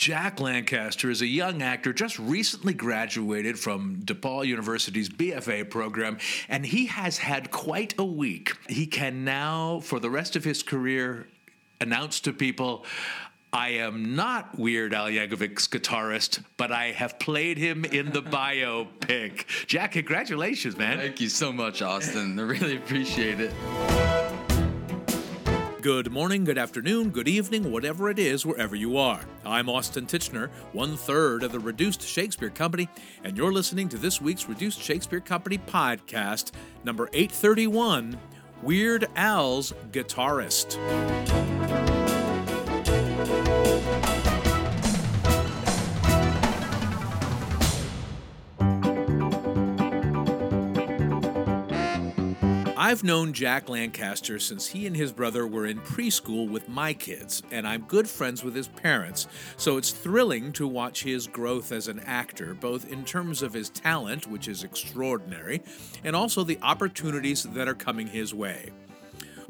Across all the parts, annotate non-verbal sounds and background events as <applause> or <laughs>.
Jack Lancaster is a young actor just recently graduated from DePaul University's BFA program, and he has had quite a week. He can now, for the rest of his career, announce to people, I am not Weird Al Yankovic's guitarist, but I have played him in the <laughs> biopic. Jack, congratulations, man. Thank you so much, Austin. I really appreciate it. Good morning, good afternoon, good evening, whatever it is, wherever you are. I'm Austin Tichenor, one third of the Reduced Shakespeare Company, and you're listening to this week's Reduced Shakespeare Company podcast, number 831 Weird Al's Guitarist. I've known Jack Lancaster since he and his brother were in preschool with my kids, and I'm good friends with his parents, so it's thrilling to watch his growth as an actor, both in terms of his talent, which is extraordinary, and also the opportunities that are coming his way.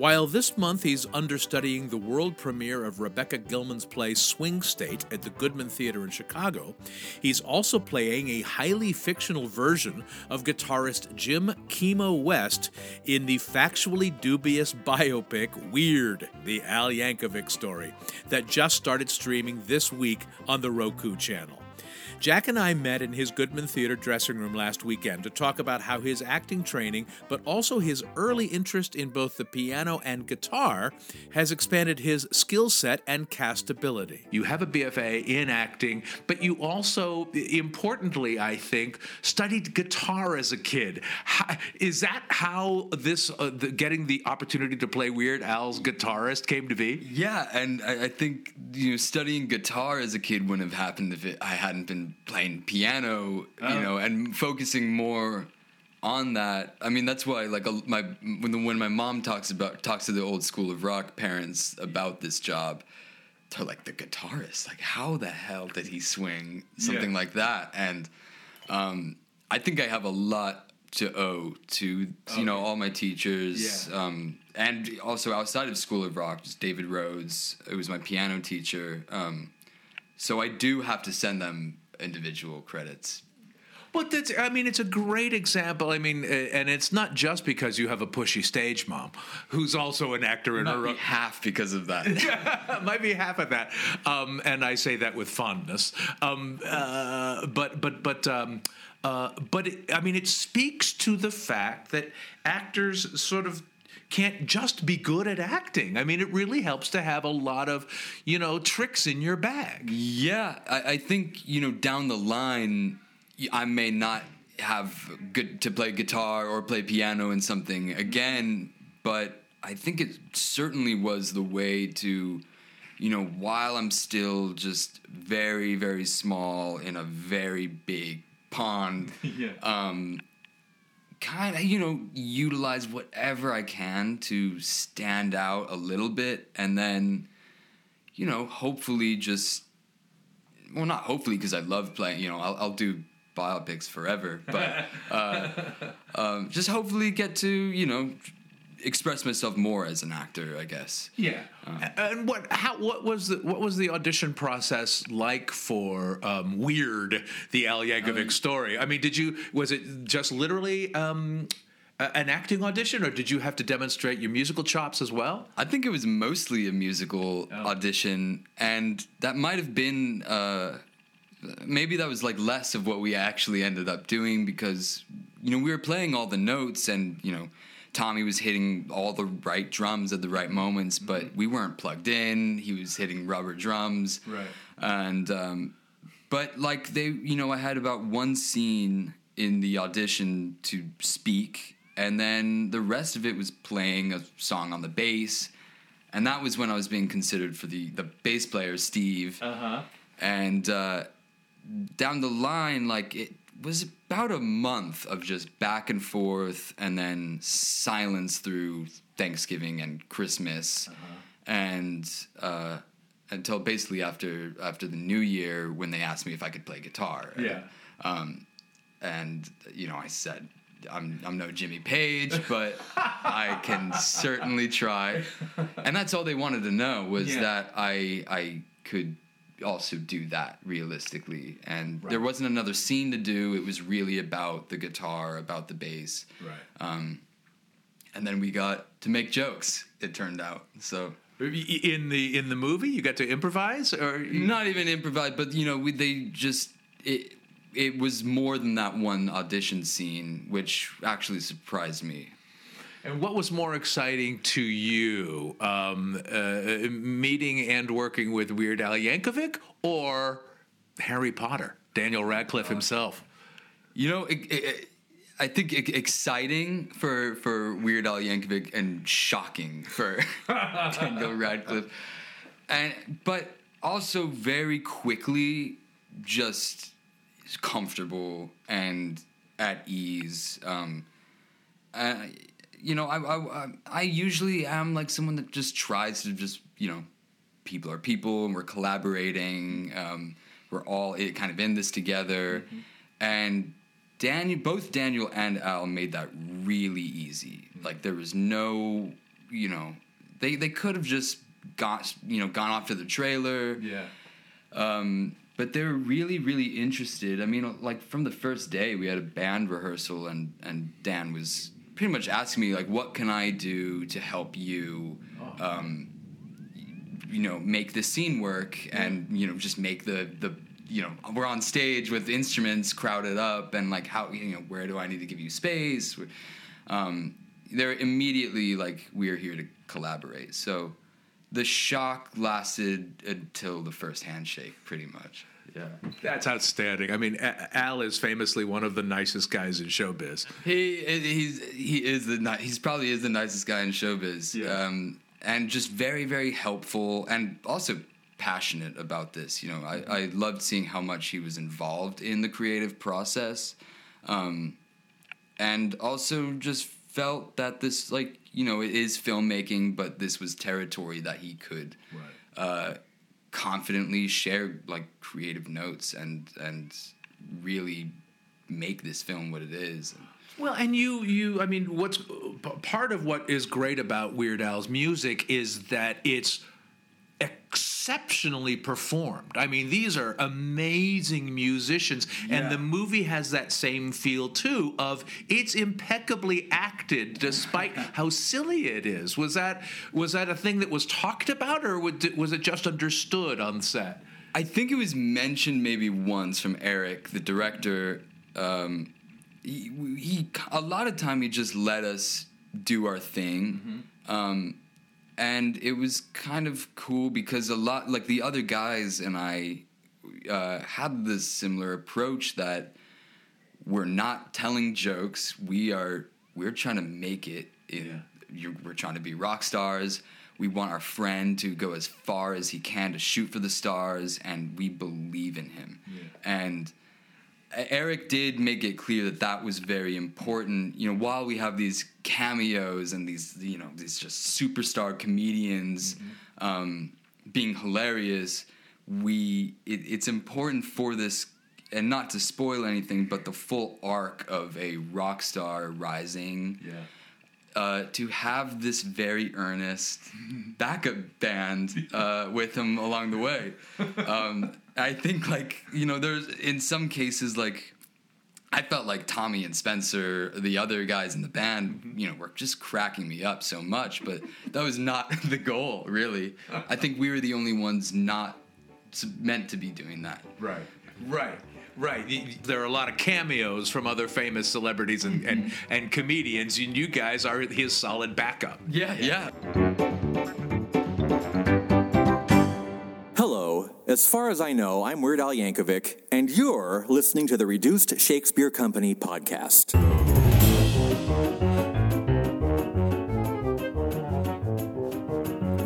While this month he's understudying the world premiere of Rebecca Gilman's play Swing State at the Goodman Theater in Chicago, he's also playing a highly fictional version of guitarist Jim Kimo West in the factually dubious biopic Weird, the Al Yankovic story, that just started streaming this week on the Roku channel. Jack and I met in his Goodman Theater dressing room last weekend to talk about how his acting training, but also his early interest in both the piano and guitar, has expanded his skill set and castability. You have a BFA in acting, but you also, importantly, I think, studied guitar as a kid. How, is that how this, uh, the, getting the opportunity to play Weird Al's guitarist came to be? Yeah, and I, I think you know studying guitar as a kid wouldn't have happened if it, I hadn't been playing piano, Oh. you know, and focusing more on that. I mean, that's why like a, my when the, when my mom talks about talks to the old school of rock parents about this job, they're like the guitarist. Like, how the hell did he swing something Yeah. like that? And um, I think I have a lot to owe to you know all my teachers Yeah. um, and also outside of School of Rock, just David Rhodes, who was my piano teacher. Um, so I do have to send them individual credits. But that's, I mean, it's a great example. I mean, and it's not just because you have a pushy stage mom who's also an actor in her Might own. half because of that. <laughs> <laughs> Might be half of that, um, and I say that with fondness. Um, uh, but but but um, uh, but it, I mean, it speaks to the fact that actors sort of can't just be good at acting. I mean, it really helps to have a lot of you know tricks in your bag. yeah, I, I think you know down the line, I may not have good to play guitar or play piano in something again, but I think it certainly was the way to. You know, while I'm still just very, very small in a very big pond, <laughs> Yeah. um, kind of you know utilize whatever I can to stand out a little bit, and then you know hopefully just well not hopefully because I love playing. You know I'll, I'll do biopics forever, but uh, <laughs> um, just hopefully get to you know express myself more as an actor. I guess. Yeah. and what how what was the what was the audition process like for um, Weird, the Al Yankovic story? I mean, did you was it just literally um, an acting audition, or did you have to demonstrate your musical chops as well? I think it was mostly a musical audition, and that might have been uh, maybe that was like less of what we actually ended up doing because you know we were playing all the notes and you know Tommy was hitting all the right drums at the right moments, but we weren't plugged in. He was hitting rubber drums, Right. And um, but like they, you know, I had about one scene in the audition to speak, and then the rest of it was playing a song on the bass, and that was when I was being considered for the the bass player Steve, Uh huh. and uh, down the line, like it was about a month of just back and forth, and then silence through Thanksgiving and Christmas, and uh, until basically after after the New Year when they asked me if I could play guitar. Yeah. Um, and you know, I said. I'm I'm no Jimmy Page, but I can certainly try. <laughs> And that's all they wanted to know was Yeah. that I I could also do that realistically. And Right. there wasn't another scene to do. It was really about the guitar, about the bass. Right. Um, and then we got to make jokes. It turned out so. In the in the movie, you got to improvise, or not even improvise, but you know, we, they just it. It was more than that one audition scene, which actually surprised me. And what was more exciting to you, um, uh, meeting and working with Weird Al Yankovic or Harry Potter, Daniel Radcliffe himself? You know, it, it, it- I think exciting for for Weird Al Yankovic and shocking for <laughs> Daniel Radcliffe, and but also very quickly just comfortable and at ease. Um, uh, you know, I, I I usually am like someone that just tries to just you know, people are people and we're collaborating. Um, we're all kind of in this together, and Daniel, both Daniel and Al made that really easy. Like there was no, you know, they they could have just got you know gone off to the trailer. Yeah. Um, but they were really, really interested. I mean, like from the first day, we had a band rehearsal, and and Dan was pretty much asking me like, "What can I do to help you?" Um, you know, make the scene work, and you know, just make the the you know, we're on stage with instruments crowded up, and like, how you know, where do I need to give you space? Um, they're immediately like, we're here to collaborate. So the shock lasted until the first handshake, pretty much. Yeah. That's outstanding. I mean, Al is famously one of the nicest guys in showbiz. He he's he is the ni- he's probably is the nicest guy in showbiz. Yeah. Um, and just very very helpful and also passionate about this. You know, I I loved seeing how much he was involved in the creative process, um, and also just felt that this like you know it is filmmaking, but this was territory that he could uh, confidently share like creative notes and and really make this film what it is. Well, and you, you, I mean, what's part of what is great about Weird Al's music is that it's exceptionally performed. I mean, these are amazing musicians, and the movie has that same feel too. Of it's impeccably acted, despite <laughs> how silly it is. Was that was that a thing that was talked about, or was it just understood on set? I think it was mentioned maybe once from Eric, the director. Um, he, he a lot of time he just let us do our thing, um, and it was kind of cool because a lot like the other guys and I uh, had this similar approach that we're not telling jokes. We are we're trying to make it. In, you we're trying to be rock stars. We want our friend to go as far as he can to shoot for the stars, and we believe in him. And E- Eric did make it clear that that was very important. You know, while we have these cameos and these, you know, these just superstar comedians um, being hilarious, we it, it's important for this, and not to spoil anything, but the full arc of a rock star rising. Uh, to have this very earnest <laughs> backup band uh, with him along the way. Um, I think, like, you know, there's in some cases, like, I felt like Tommy and Spencer, the other guys in the band, you know, were just cracking me up so much, but that was not <laughs> the goal, really. I think we were the only ones not meant to be doing that. Right, right, right. There are a lot of cameos from other famous celebrities and, and, mm-hmm. and comedians, and you guys are his solid backup. Yeah, yeah. Hello. As far as I know, I'm Weird Al Yankovic, and you're listening to the Reduced Shakespeare Company podcast.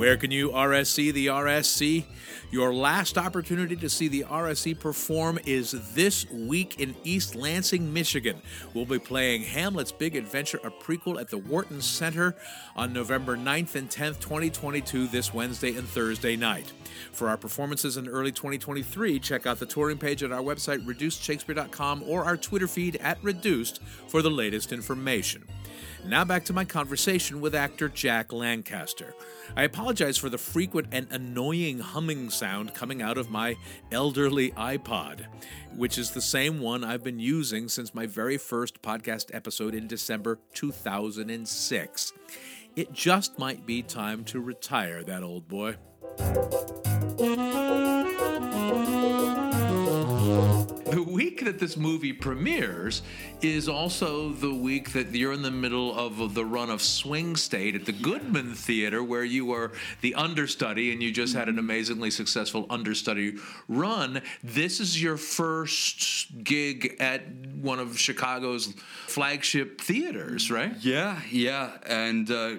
Where can you RSC the RSC? Your last opportunity to see the RSC perform is this week in East Lansing, Michigan. We'll be playing Hamlet's Big Adventure, a prequel at the Wharton Center on November 9th and 10th, 2022, this Wednesday and Thursday night. For our performances in early 2023, check out the touring page at our website, reducedshakespeare.com, or our Twitter feed at Reduced for the latest information. Now back to my conversation with actor Jack Lancaster. I apologize for the frequent and annoying humming sound coming out of my elderly iPod, which is the same one I've been using since my very first podcast episode in December 2006. It just might be time to retire that old boy. The week that this movie premieres is also the week that you're in the middle of the run of Swing State at the Goodman Theater, where you were the understudy and you just had an amazingly successful understudy run. This is your first gig at one of Chicago's flagship theaters, right? Yeah, yeah. And uh,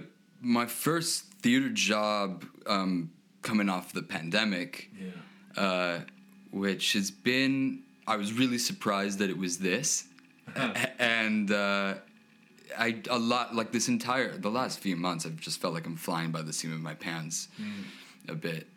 my first theater job um, coming off the pandemic, Yeah. uh, which has been, I was really surprised that it was this. And uh, I, a lot, like this entire, the last few months, I've just felt like I'm flying by the seam of my pants a bit.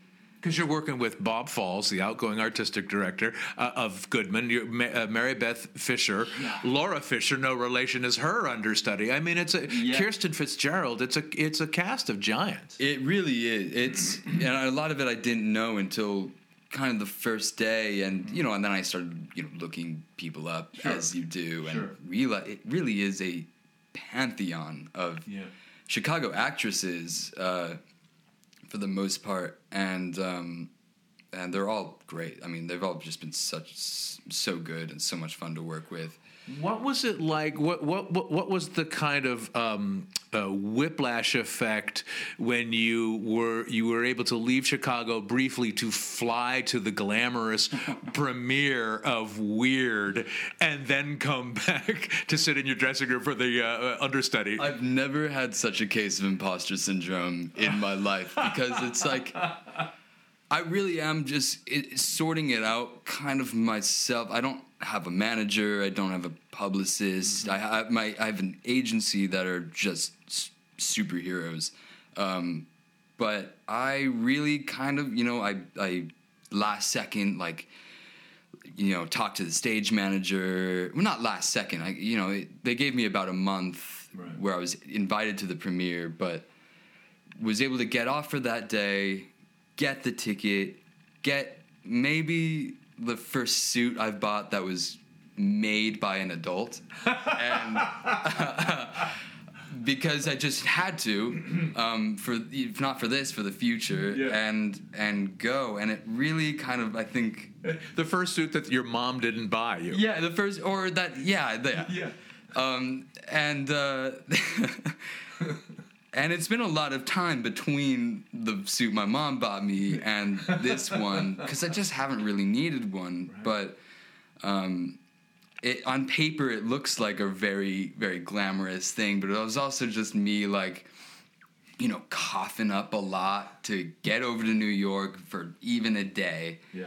Because you're working with Bob Falls, the outgoing artistic director uh, of Goodman, you're, Ma- uh, Mary Beth Fisher, Laura Fisher, no relation, is her understudy. I mean, it's a Yeah. Kirsten Fitzgerald. It's a it's a cast of giants. It really is. It's and a lot of it I didn't know until kind of the first day, and you know, and then I started you know looking people up as you do, and Sure. realize it really is a pantheon of Yeah. Chicago actresses uh, for the most part, and um, and they're all great. I mean, they've all just been such so good and so much fun to work with. What was it like? What what what, what was the kind of um, uh, whiplash effect when you were you were able to leave Chicago briefly to fly to the glamorous <laughs> premiere of Weird, and then come <laughs> back to sit in your dressing room for the uh, understudy? I've never had such a case of imposter syndrome in my life because it's like <laughs> I really am just it, sorting it out kind of myself. I don't have a manager. I don't have a publicist. I have my I have an agency that are just s- superheroes. Um, but I really kind of you know I I last second like you know talk to the stage manager well not last second i you know it, they gave me about a month Right. where i was invited to the premiere but was able to get off for that day get the ticket get maybe the first suit i've bought that was made by an adult and <laughs> because I just had to, um, for if not for this, for the future, Yeah. and and go. And it really kind of, I think, <laughs> the first suit that your mom didn't buy you. yeah, the first or that, yeah, the, <laughs> Yeah. um, and uh, and it's been a lot of time between the suit my mom bought me and this <laughs> one because I just haven't really needed one, but. Um, it, on paper it looks like a very very glamorous thing but it was also just me like you know coughing up a lot to get over to new york for even a day Yeah.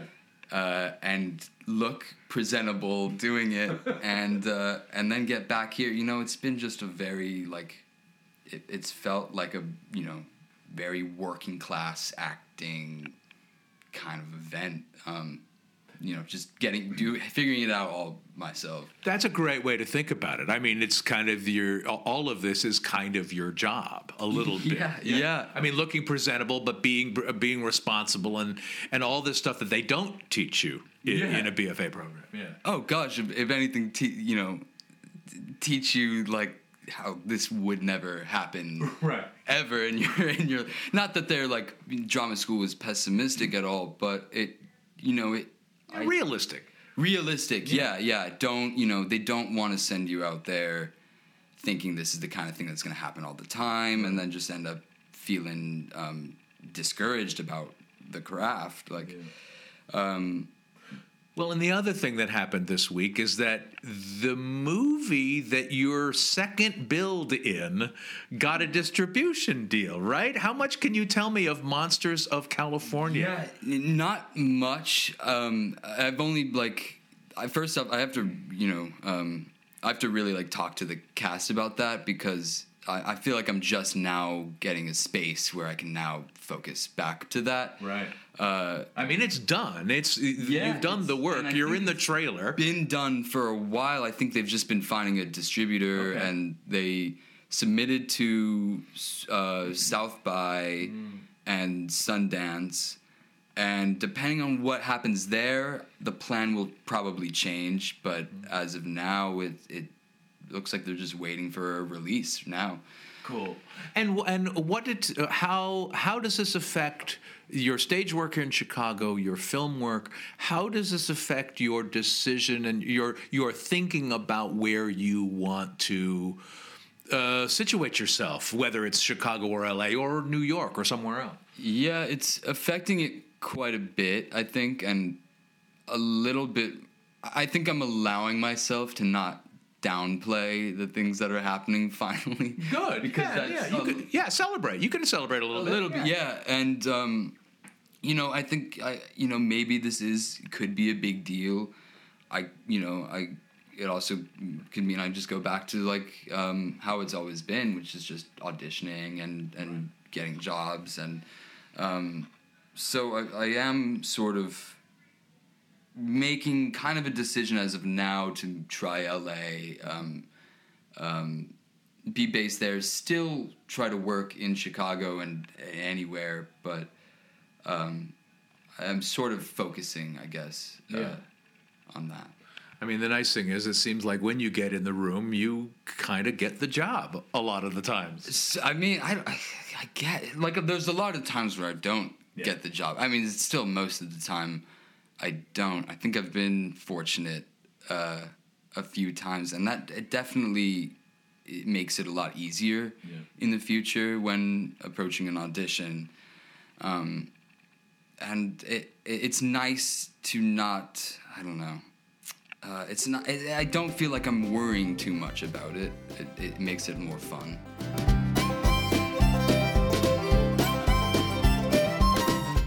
uh, and look presentable doing it <laughs> and uh, and then get back here you know it's been just a very like it, it's felt like a you know very working class acting kind of event um, you know just getting do figuring it out all myself That's a great way to think about it. I mean, it's kind of your all of this is kind of your job a little <laughs> bit. Yeah, yeah. I mean, looking presentable, but being being responsible and and all this stuff that they don't teach you in, Yeah. in a BFA program. Yeah. oh gosh if, if anything te- you know teach you like how this would never happen <laughs> Right. ever in your in your not that they're like drama school was pessimistic at all but it you know it I- Realistic. realistic yeah. yeah don't you know they don't want to send you out there thinking this is the kind of thing that's going to happen all the time and then just end up feeling um, discouraged about the craft like um, Well, and the other thing that happened this week is that the movie that your second build in got a distribution deal, right? How much can you tell me of Monsters of California? N- Not much. Um, I've only like, I first up, I have to, you know, um, I have to really like talk to the cast about that because I, I feel like I'm just now getting a space where I can now focus back to that. Right. Uh, I mean, it's done. It's Yeah, you've done the work. You're in the trailer. been done for a while. I think they've just been finding a distributor, Okay. and they submitted to uh, South by Mm. and Sundance, and depending on what happens there, the plan will probably change. But as of now, it it looks like they're just waiting for a release now. Cool. And and what did uh, how how does this affect your stage work in Chicago, your film work? How does this affect your decision and your your thinking about where you want to uh, situate yourself, whether it's Chicago or LA or New York or somewhere else? Yeah, it's affecting it quite a bit, I think, and a little bit. I think I'm allowing myself to not downplay the things that are happening <laughs> finally. Good, <laughs> because yeah, that's yeah, you a- could, yeah, celebrate. You can celebrate a a little bit. little bit, yeah. And um, you know, I think I, you know, maybe this is could be a big deal. I, you know, I. It also could mean I just go back to like um, how it's always been, which is just auditioning and and getting jobs, and um, so I, I am sort of making kind of a decision as of now to try LA. Um, um, be based there, still try to work in Chicago and anywhere, but um, I'm sort of focusing, I guess, uh, Yeah. on that. I mean, the nice thing is, it seems like when you get in the room, you kind of get the job a lot of the times. I mean, I, I, I get like there's a lot of times where I don't Yeah. get the job. I mean, it's still most of the time I don't. I think I've been fortunate uh, a few times, and that it definitely it makes it a lot easier Yeah. in the future when approaching an audition. Um, and it, it it's nice to not. I don't know. Uh, it's not. I I don't feel like I'm worrying too much about it. It, it makes it more fun.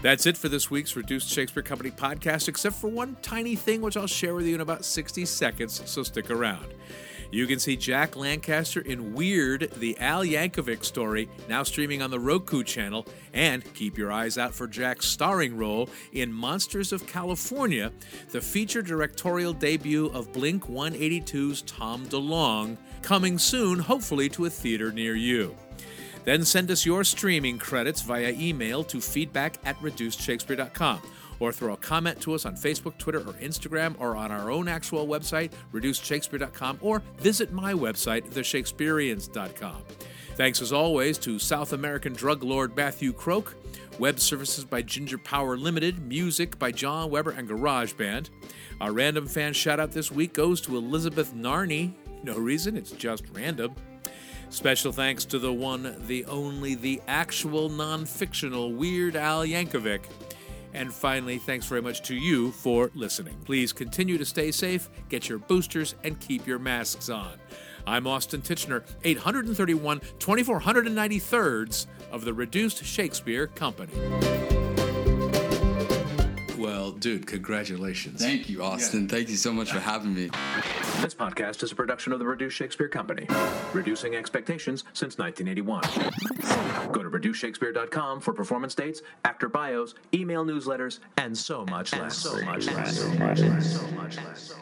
That's it for this week's Reduced Shakespeare Company podcast, except for one tiny thing which I'll share with you in about 60 seconds, so stick around. You can see Jack Lancaster in Weird, the Al Yankovic story, now streaming on the Roku channel, and keep your eyes out for Jack's starring role in Monsters of California, the feature directorial debut of Blink 182's Tom DeLonge, coming soon, hopefully, to a theater near you. Then send us your streaming credits via email to feedback at reducedshakespeare.com or throw a comment to us on Facebook, Twitter, or Instagram or on our own actual website, reducedshakespeare.com, or visit my website, theshakespeareans.com. Thanks as always to South American drug lord Matthew Croak, web services by Ginger Power Limited, music by John Weber and GarageBand. Our random fan shout out this week goes to Elizabeth Narney. No reason, it's just random. Special thanks to the one, the only, the actual non fictional Weird Al Yankovic. And finally, thanks very much to you for listening. Please continue to stay safe, get your boosters, and keep your masks on. I'm Austin Tichenor, 831 2493rds of the Reduced Shakespeare Company. Well, dude, congratulations. Thank you, Austin. Thank you so much for having me. This podcast is a production of the Reduced Shakespeare Company, reducing expectations since 1981. Go to reducedshakespeare.com for performance dates, actor bios, email newsletters, and so much less. So much less. So much less. So much less.